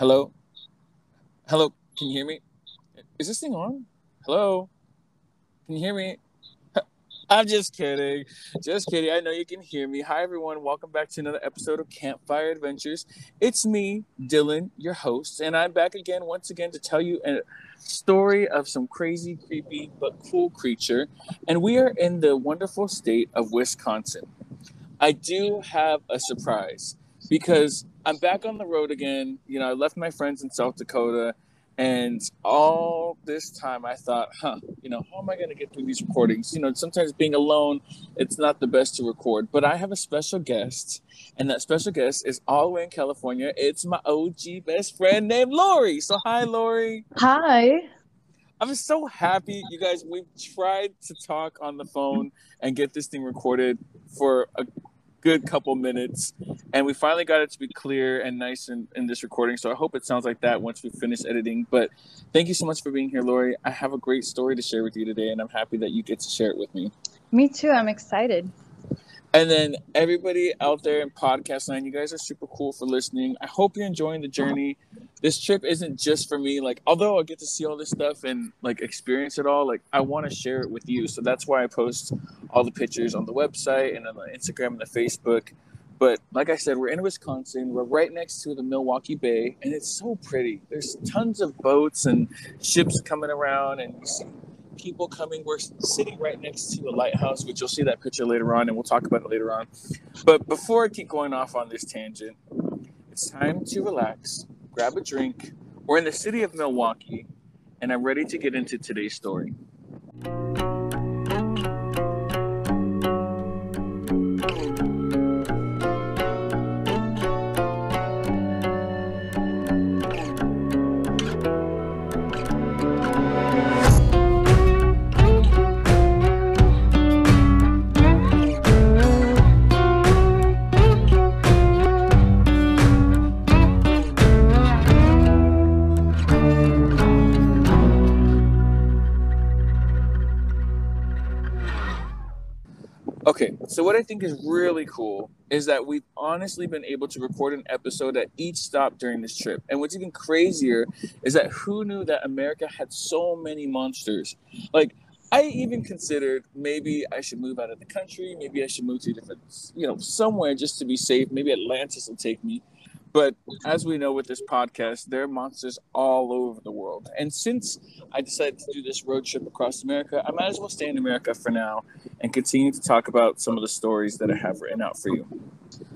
Hello? Hello? Can you hear me? Is this thing on? Hello? Can you hear me? I'm just kidding. Just kidding. I know you can hear me. Hi, everyone. Welcome back to another episode of Campfire Adventures. It's me, Dylan, your host, and I'm back again, once again, to tell you a story of some crazy, creepy, but cool creature. And we are in the wonderful state of Wisconsin. I do have a surprise because I'm back on the road again. You know, I left my friends in South Dakota and all this time I thought, huh, you know, how am I going to get through these recordings? You know, sometimes being alone, it's not the best to record. But I have a special guest, and that special guest is all the way in California. It's my OG best friend named Lori. So, hi, Lori. Hi. I'm so happy, you guys. We've tried to talk on the phone and get this thing recorded for a good couple minutes and we finally got it to be clear and nice in, in this recording so i hope it sounds like that once we finish editing but thank you so much for being here lori. I have a great story to share with you today and i'm happy that you get to share it with me. Me too i'm excited and then everybody out there in podcast land, you guys are super cool for listening. I hope you're enjoying the journey. This trip isn't just for me. Like, although I get to see all this stuff and like experience it all, like I want to share it with you. So that's why I post all the pictures on the website and on the Instagram and the Facebook. But like I said, we're in Wisconsin. We're right next to the Milwaukee Bay, and it's so pretty. There's tons of boats and ships coming around, and you see people coming. We're sitting right next to a lighthouse, which you'll see that picture later on, and we'll talk about it later on. But before I keep going off on this tangent, it's time to relax, grab a drink. We're in the city of Milwaukee, and I'm ready to get into today's story. What I think is really cool is that we've honestly been able to record an episode at each stop during this trip. And what's even crazier is that who knew that America had so many monsters? Like, I even considered maybe I should move out of the country, maybe I should move to a different, you know, somewhere just to be safe. Maybe Atlantis will take me. But as we know with this podcast, there are monsters all over the world. And since I decided to do this road trip across America, I might as well stay in America for now and continue to talk about some of the stories that I have written out for you.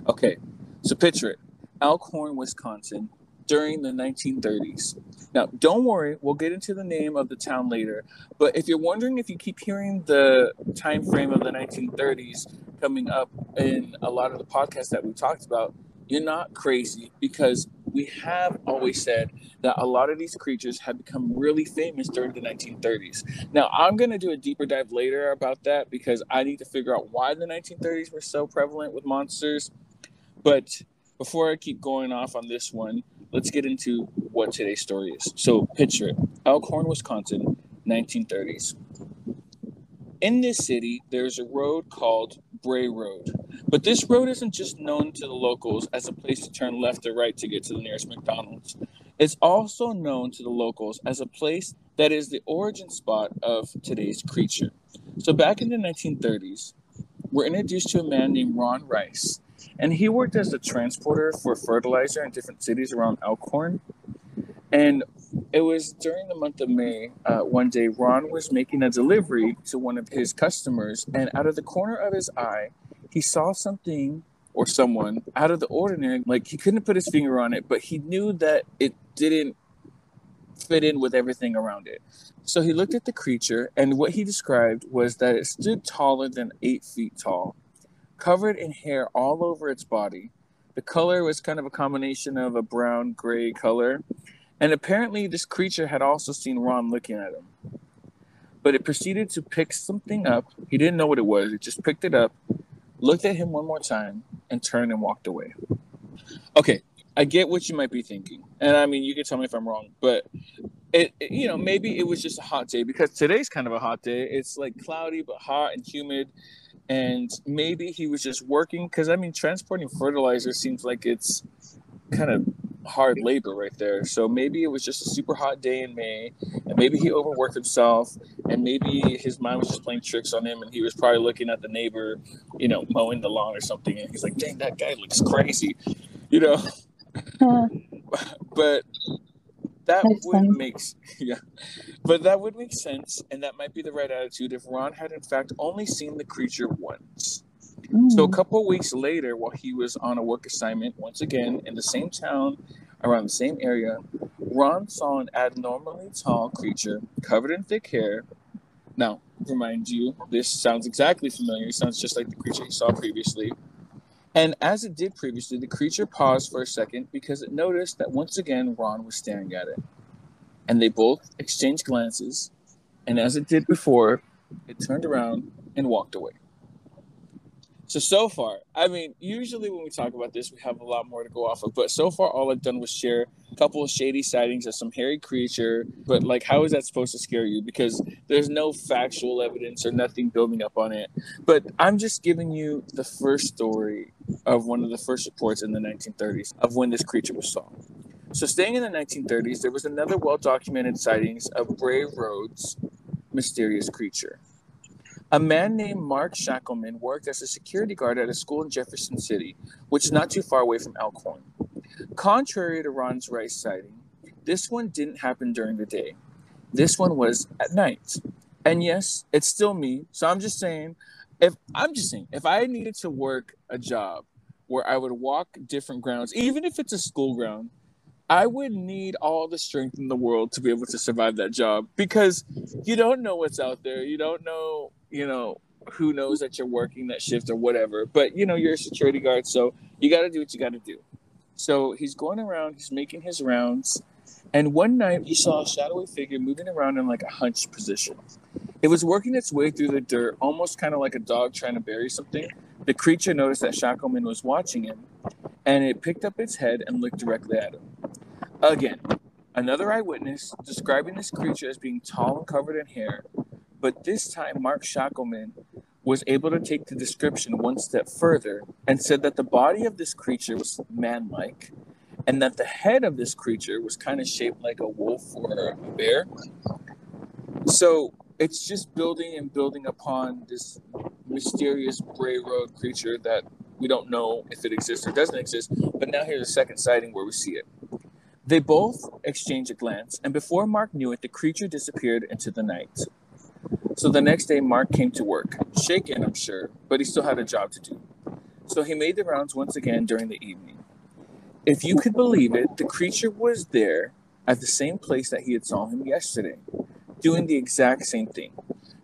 Okay, so picture it Elkhorn, Wisconsin, during the 1930s. Now, don't worry, we'll get into the name of the town later. But if you're wondering if you keep hearing the time frame of the 1930s coming up in a lot of the podcasts that we talked about, you're not crazy because we have always said that a lot of these creatures have become really famous during the 1930s. Now, I'm going to do a deeper dive later about that because I need to figure out why the 1930s were so prevalent with monsters. But before I keep going off on this one, let's get into what today's story is. So, picture it Elkhorn, Wisconsin, 1930s. In this city, there's a road called Bray Road. But this road isn't just known to the locals as a place to turn left or right to get to the nearest McDonald's. It's also known to the locals as a place that is the origin spot of today's creature. So back in the 1930s, we're introduced to a man named Ron Rice, and he worked as a transporter for fertilizer in different cities around Elkhorn. And it was during the month of May, uh, one day, Ron was making a delivery to one of his customers, and out of the corner of his eye, he saw something or someone out of the ordinary. Like he couldn't put his finger on it, but he knew that it didn't fit in with everything around it. So he looked at the creature, and what he described was that it stood taller than eight feet tall, covered in hair all over its body. The color was kind of a combination of a brown gray color. And apparently, this creature had also seen Ron looking at him. But it proceeded to pick something up. He didn't know what it was. It just picked it up looked at him one more time, and turned and walked away. Okay, I get what you might be thinking, and I mean, you can tell me if I'm wrong, but it, it, you know, maybe it was just a hot day because today's kind of a hot day. It's like cloudy but hot and humid, and maybe he was just working because I mean, transporting fertilizer seems like it's kind of hard labor right there. So maybe it was just a super hot day in May, and maybe he overworked himself, and maybe his mind was just playing tricks on him, and he was probably looking at the neighbor, you know, mowing the lawn or something, and he's like, "Dang, that guy looks crazy," you know. But that would funny. make yeah, but that would make sense, and that might be the right attitude if Ron had in fact only seen the creature once. So a Mm. couple of weeks later, while he was on a work assignment once again in the same town, around the same area, Ron saw an abnormally tall creature covered in thick hair. Now, remind you, this sounds exactly familiar. It sounds just like the creature he saw previously. And as it did previously, the creature paused for a second because it noticed that once again Ron was staring at it. And they both exchanged glances, and as it did before, it turned around and walked away. So so far, I mean, usually when we talk about this, we have a lot more to go off of. But so far, all I've done was share a couple of shady sightings of some hairy creature. But like, how is that supposed to scare you? Because there's no factual evidence or nothing building up on it. But I'm just giving you the first story of one of the first reports in the 1930s of when this creature was saw. So staying in the 1930s, there was another well-documented sightings of Bray Road's mysterious creature. A man named Mark Shackleman worked as a security guard at a school in Jefferson City, which is not too far away from Elkhorn. Contrary to Ron's Rice sighting, this one didn't happen during the day. This one was at night. And yes, it's still me. So I'm just saying, if I'm just saying, if I needed to work a job where I would walk different grounds, even if it's a school ground, I would need all the strength in the world to be able to survive that job because you don't know what's out there. You don't know, you know, who knows that you're working that shift or whatever. But you know, you're a security guard, so you got to do what you got to do. So he's going around, he's making his rounds, and one night he saw a shadowy figure moving around in like a hunched position. It was working its way through the dirt, almost kind of like a dog trying to bury something. The creature noticed that Shackleman was watching him, and it picked up its head and looked directly at him. Again, another eyewitness describing this creature as being tall and covered in hair, but this time Mark Shackleman was able to take the description one step further and said that the body of this creature was man-like and that the head of this creature was kind of shaped like a wolf or a bear. So it's just building and building upon this mysterious Bray Road creature that we don't know if it exists or doesn't exist. But now here's a second sighting where we see it. They both exchanged a glance, and before Mark knew it, the creature disappeared into the night. So the next day, Mark came to work, shaken, I'm sure, but he still had a job to do. So he made the rounds once again during the evening. If you could believe it, the creature was there at the same place that he had saw him yesterday, doing the exact same thing.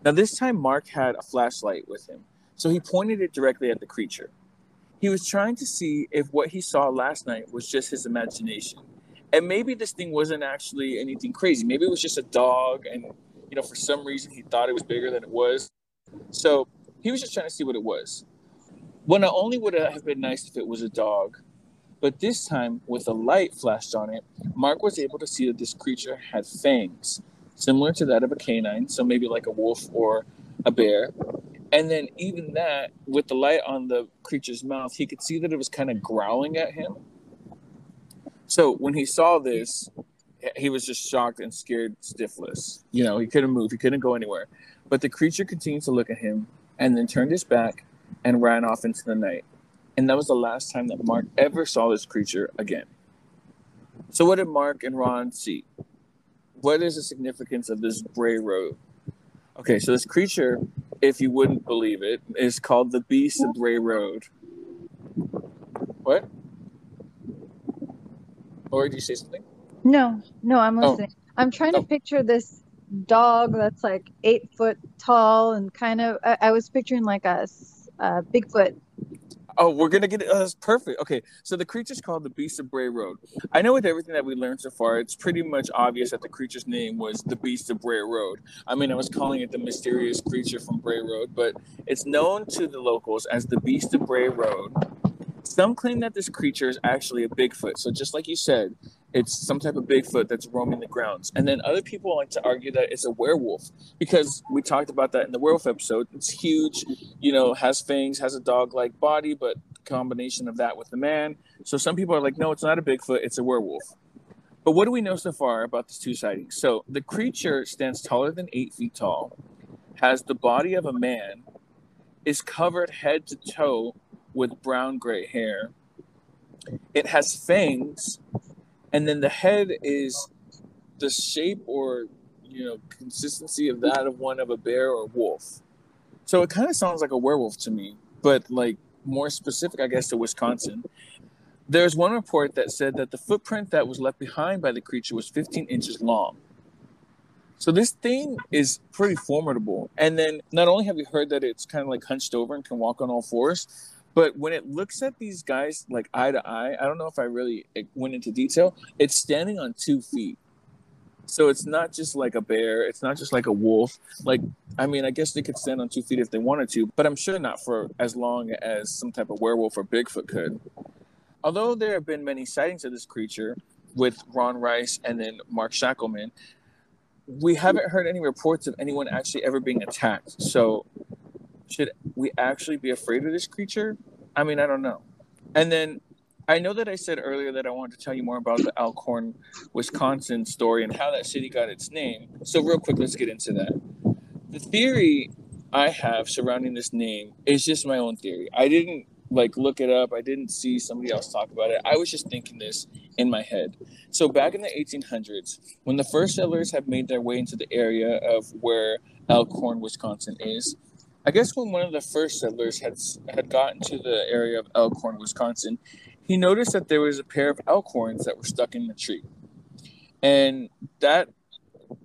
Now this time Mark had a flashlight with him, so he pointed it directly at the creature. He was trying to see if what he saw last night was just his imagination. And maybe this thing wasn't actually anything crazy. Maybe it was just a dog and you know, for some reason he thought it was bigger than it was. So he was just trying to see what it was. Well, not only would it have been nice if it was a dog, but this time, with a light flashed on it, Mark was able to see that this creature had fangs, similar to that of a canine, so maybe like a wolf or a bear. And then, even that, with the light on the creature's mouth, he could see that it was kind of growling at him. So when he saw this, he was just shocked and scared stiffless. You know, he couldn't move, he couldn't go anywhere. But the creature continued to look at him and then turned his back and ran off into the night. And that was the last time that Mark ever saw this creature again. So, what did Mark and Ron see? What is the significance of this Bray Road? Okay, so this creature, if you wouldn't believe it, is called the Beast of Bray Road. What? Or did you say something? No, no, I'm Oh. listening. I'm trying Oh. to picture this dog that's like eight foot tall and kind of. I, I was picturing like a Bigfoot. Oh, we're gonna get uh, it. Oh, that's perfect. Okay, so the creature's called the Beast of Bray Road. I know with everything that we learned so far, it's pretty much obvious that the creature's name was the Beast of Bray Road. I mean, I was calling it the mysterious creature from Bray Road, but it's known to the locals as the Beast of Bray Road. Some claim that this creature is actually a Bigfoot. So just like you said, it's some type of Bigfoot that's roaming the grounds. And then other people like to argue that it's a werewolf because we talked about that in the werewolf episode. It's huge, you know, has fangs, has a dog-like body, but combination of that with the man. So some people are like, no, it's not a Bigfoot, it's a werewolf. But what do we know so far about these two sightings? So the creature stands taller than eight feet tall, has the body of a man, is covered head to toe with brown gray hair. It has fangs, and then the head is the shape or you know consistency of that of one of a bear or wolf. So it kind of sounds like a werewolf to me, but like more specific, I guess, to Wisconsin. There's one report that said that the footprint that was left behind by the creature was 15 inches long. So this thing is pretty formidable. And then not only have you heard that it's kind of like hunched over and can walk on all fours, but when it looks at these guys like eye to eye, I don't know if I really eh, went into detail. It's standing on two feet. So it's not just like a bear. It's not just like a wolf. Like, I mean, I guess they could stand on two feet if they wanted to, but I'm sure not for as long as some type of werewolf or Bigfoot could. Although there have been many sightings of this creature with Ron Rice and then Mark Shackelman, we haven't heard any reports of anyone actually ever being attacked. So, should we actually be afraid of this creature? I mean, I don't know. And then I know that I said earlier that I wanted to tell you more about the Elkhorn, Wisconsin story and how that city got its name. So, real quick, let's get into that. The theory I have surrounding this name is just my own theory. I didn't like look it up. I didn't see somebody else talk about it. I was just thinking this in my head. So back in the 1800s, when the first settlers had made their way into the area of where Elkhorn, Wisconsin is, I guess when one of the first settlers had had gotten to the area of Elkhorn, Wisconsin, he noticed that there was a pair of elk horns that were stuck in the tree. And that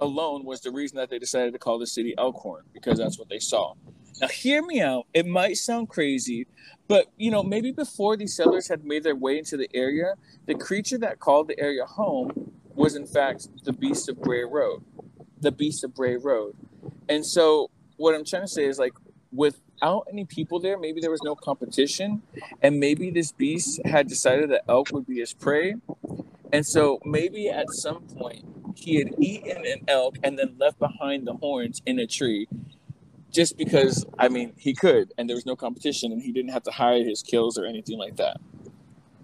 alone was the reason that they decided to call the city Elkhorn because that's what they saw. Now, hear me out. It might sound crazy, but you know, maybe before these settlers had made their way into the area, the creature that called the area home was in fact the beast of Bray Road, the beast of Bray Road. And so, what I'm trying to say is like, without any people there, maybe there was no competition, and maybe this beast had decided that elk would be his prey, and so maybe at some point he had eaten an elk and then left behind the horns in a tree just because I mean he could, and there was no competition, and he didn't have to hide his kills or anything like that.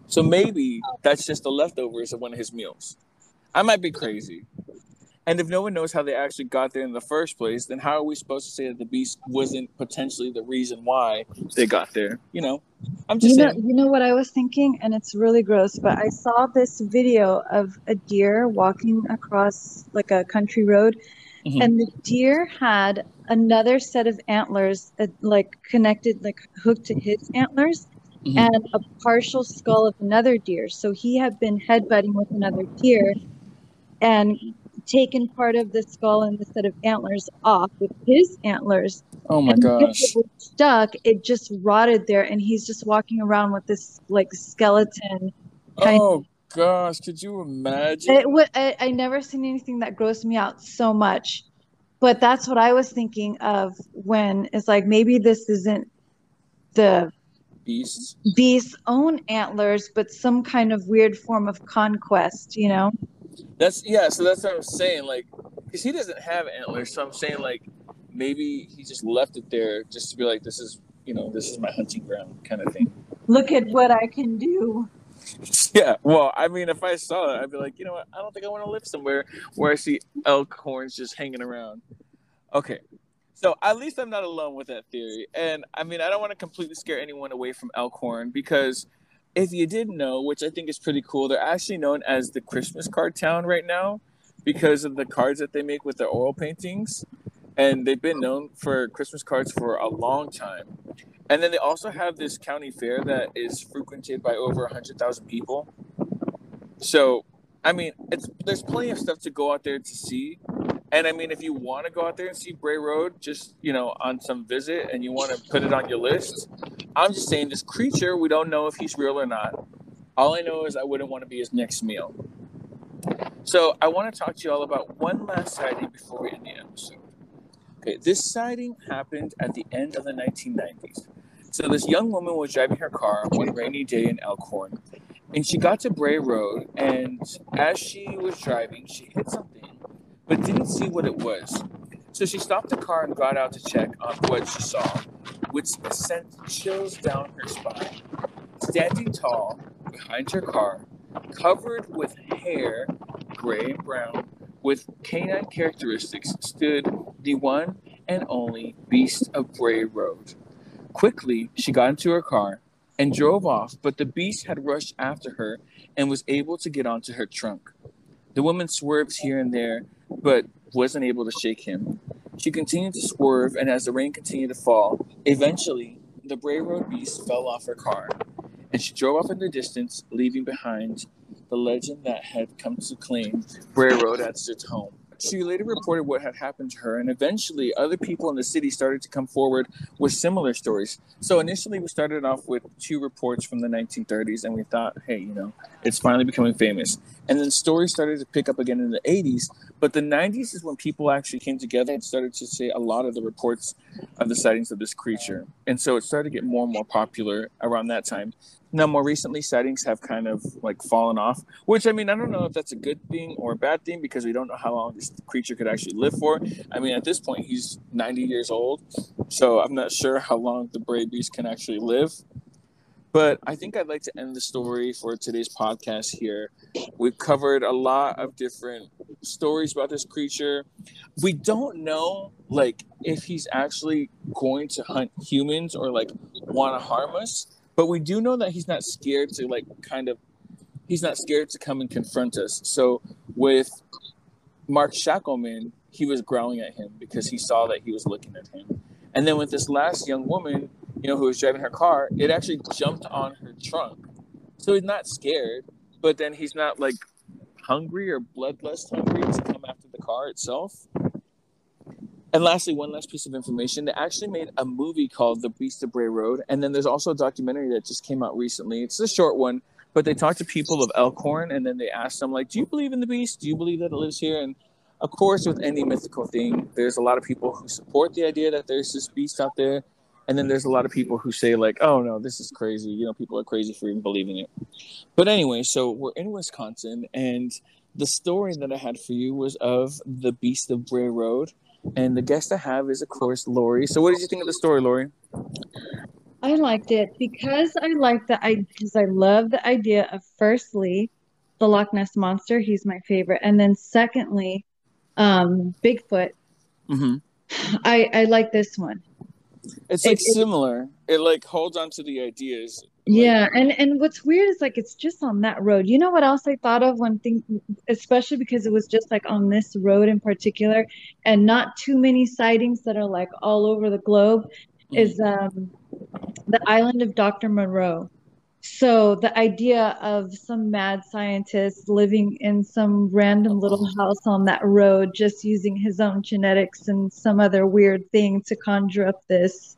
So maybe that's just the leftovers of one of his meals. I might be crazy. And if no one knows how they actually got there in the first place, then how are we supposed to say that the beast wasn't potentially the reason why they got there? You know, I'm just you know, saying. you know what I was thinking, and it's really gross, but I saw this video of a deer walking across like a country road, Mhm. and the deer had another set of antlers uh, like connected like hooked to his antlers Mhm. and a partial skull of another deer so he had been headbutting with another deer and taken part of the skull and the set of antlers off with his antlers Oh my and gosh. it was stuck it just rotted there and he's just walking around with this like skeleton Oh gosh, could you imagine? it would I, I never seen anything that grossed me out so much but that's what i was thinking of when it's like maybe this isn't the Beasts. beast's own antlers but some kind of weird form of conquest you know That's yeah. So that's what I'm saying. Like, because he doesn't have antlers, so I'm saying like maybe he just left it there just to be like, this is you know, this is my hunting ground kind of thing. look at what i can do Yeah. Well, I mean, if I saw it, I'd be like, you know what? I don't think I want to live somewhere where I see elk horns just hanging around. Okay. So at least I'm not alone with that theory. And I mean, I don't want to completely scare anyone away from Elkhorn because if you didn't know, which I think is pretty cool, they're actually known as the Christmas card town right now because of the cards that they make with their oil paintings. And they've been known for Christmas cards for a long time. And then they also have this county fair that is frequented by over 100,000 people. So, I mean, it's there's plenty of stuff to go out there to see. And I mean, if you want to go out there and see Bray Road, just you know, on some visit, and you want to put it on your list, I'm just saying this creature. We don't know if he's real or not. All I know is I wouldn't want to be his next meal. So I want to talk to you all about one last sighting before we end the episode. Okay, this sighting happened at the end of the 1990s. So this young woman was driving her car one rainy day in Elkhorn, and she got to Bray Road, and as she was driving, she hit something, but didn't see what it was. So she stopped the car and got out to check on what she saw, which sent chills down her spine. Standing tall behind her car, covered with hair, gray and brown, with canine characteristics, stood the one and only Beast of Bray Road. Quickly, she got into her car and drove off, but the beast had rushed after her and was able to get onto her trunk. The woman swerved here and there, but wasn't able to shake him. She continued to swerve, and as the rain continued to fall, eventually the Bray Road beast fell off her car, and she drove off in the distance, leaving behind the legend that had come to claim Bray Road as its home. She later reported what had happened to her, and eventually other people in the city started to come forward with similar stories. So initially, we started off with two reports from the 1930s, and we thought, hey, you know, it's finally becoming famous. And then stories started to pick up again in the 80s, but the 90s is when people actually came together and started to say a lot of the reports of the sightings of this creature. And so it started to get more and more popular around that time. Now, more recently, sightings have kind of like fallen off, which I mean, I don't know if that's a good thing or a bad thing because we don't know how long this creature could actually live for. I mean, at this point, he's 90 years old, so I'm not sure how long the Bray Beast can actually live. But I think I'd like to end the story for today's podcast here. We've covered a lot of different stories about this creature. We don't know, like, if he's actually going to hunt humans or like want to harm us but we do know that he's not scared to like kind of he's not scared to come and confront us. So with Mark Shackleman, he was growling at him because he saw that he was looking at him. And then with this last young woman, you know, who was driving her car, it actually jumped on her trunk. So he's not scared, but then he's not like hungry or bloodlust hungry to come after the car itself. And lastly, one last piece of information: they actually made a movie called The Beast of Bray Road, and then there's also a documentary that just came out recently. It's a short one, but they talked to people of Elkhorn, and then they asked them like, "Do you believe in the beast? Do you believe that it lives here?" And of course, with any mythical thing, there's a lot of people who support the idea that there's this beast out there, and then there's a lot of people who say like, "Oh no, this is crazy." You know, people are crazy for even believing it. But anyway, so we're in Wisconsin, and the story that I had for you was of the Beast of Bray Road and the guest I have is, of course, Lori. So, what did you think of the story, Lori? I liked it because I like the I because I love the idea of firstly the Loch Ness monster. He's my favorite, and then secondly, um, Bigfoot. Mm-hmm. I I like this one. It's like it, similar. It, it like holds on to the ideas yeah, and and what's weird is like it's just on that road. You know what else I thought of when think, especially because it was just like on this road in particular, and not too many sightings that are like all over the globe, mm-hmm. is um the island of Dr. Moreau So the idea of some mad scientist living in some random little house on that road, just using his own genetics and some other weird thing to conjure up this.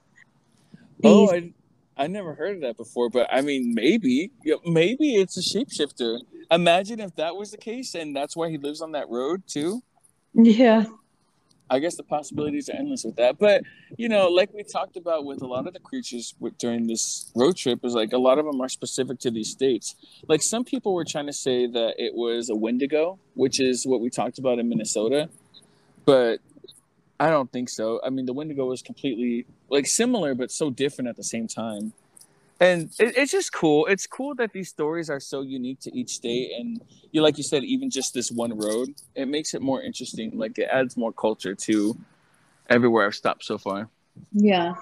Oh, I, I never heard of that before, but I mean, maybe, maybe it's a shapeshifter. Imagine if that was the case, and that's why he lives on that road too. Yeah. I guess the possibilities are endless with that. But you know, like we talked about with a lot of the creatures during this road trip, is like a lot of them are specific to these states. Like some people were trying to say that it was a Wendigo, which is what we talked about in Minnesota, but I don't think so. I mean, the Wendigo was completely like similar, but so different at the same time. And it, it's just cool. It's cool that these stories are so unique to each state, and you, like you said, even just this one road, it makes it more interesting. Like it adds more culture to everywhere I've stopped so far. Yeah.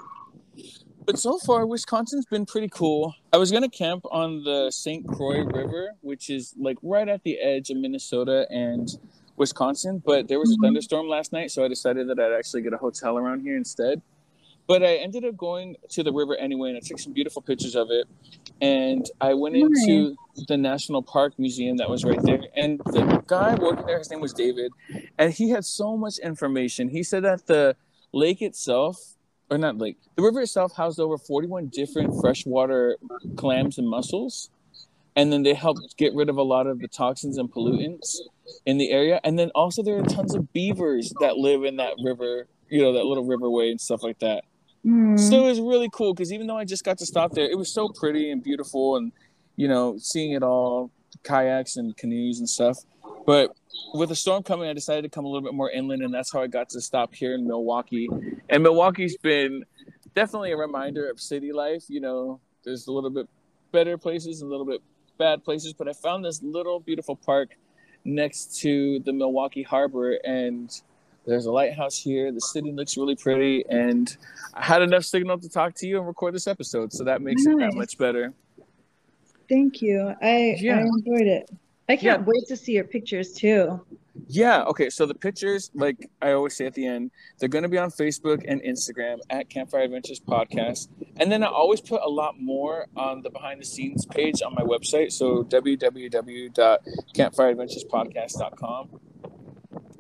But so far, Wisconsin's been pretty cool. I was gonna camp on the St. Croix River, which is like right at the edge of Minnesota and Wisconsin, but there was a mm-hmm. thunderstorm last night, so I decided that I'd actually get a hotel around here instead. But I ended up going to the river anyway, and I took some beautiful pictures of it. And I went into the National Park Museum that was right there. And the guy working there, his name was David, and he had so much information. He said that the lake itself, or not lake, the river itself housed over 41 different freshwater clams and mussels and then they helped get rid of a lot of the toxins and pollutants in the area. And then also there are tons of beavers that live in that river, you know, that little riverway and stuff like that. Mm. So it was really cool because even though I just got to stop there, it was so pretty and beautiful, and you know, seeing it all, kayaks and canoes and stuff. But with the storm coming, I decided to come a little bit more inland, and that's how I got to stop here in Milwaukee. And Milwaukee's been definitely a reminder of city life. You know, there's a little bit better places, and a little bit bad places, but I found this little beautiful park next to the Milwaukee Harbor, and there's a lighthouse here. The city looks really pretty, and I had enough signal to talk to you and record this episode, so that makes nice. it that much better. Thank you. I yeah. I enjoyed it. I can't yeah. wait to see your pictures too. Yeah. Okay. So the pictures, like I always say at the end, they're going to be on Facebook and Instagram at Campfire Adventures Podcast. And then I always put a lot more on the behind the scenes page on my website. So www.campfireadventurespodcast.com.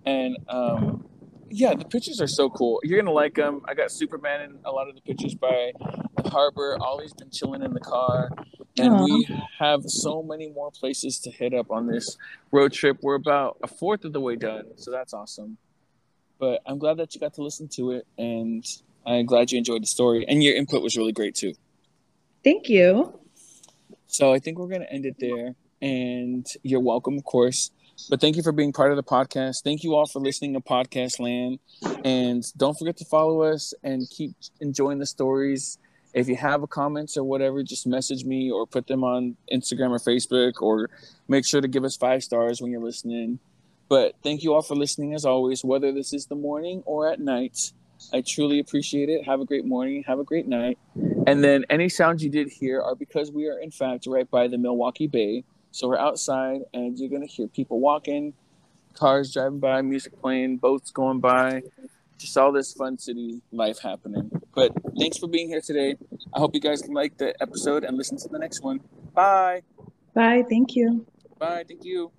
And um, yeah, the pictures are so cool. You're going to like them. I got Superman in a lot of the pictures by the harbor. Ollie's been chilling in the car and Aww. we have so many more places to hit up on this road trip. We're about a fourth of the way done, so that's awesome. But I'm glad that you got to listen to it, and I'm glad you enjoyed the story, and your input was really great too. Thank you. So I think we're going to end it there, and you're welcome, of course. But thank you for being part of the podcast. Thank you all for listening to Podcast Land, and don't forget to follow us and keep enjoying the stories if you have a comments or whatever, just message me or put them on Instagram or Facebook or make sure to give us five stars when you're listening. But thank you all for listening as always, whether this is the morning or at night. I truly appreciate it. Have a great morning. Have a great night. And then any sounds you did hear are because we are, in fact, right by the Milwaukee Bay. So we're outside and you're going to hear people walking, cars driving by, music playing, boats going by, just all this fun city life happening. But thanks for being here today. I hope you guys like the episode and listen to the next one. Bye. Bye. Thank you. Bye. Thank you.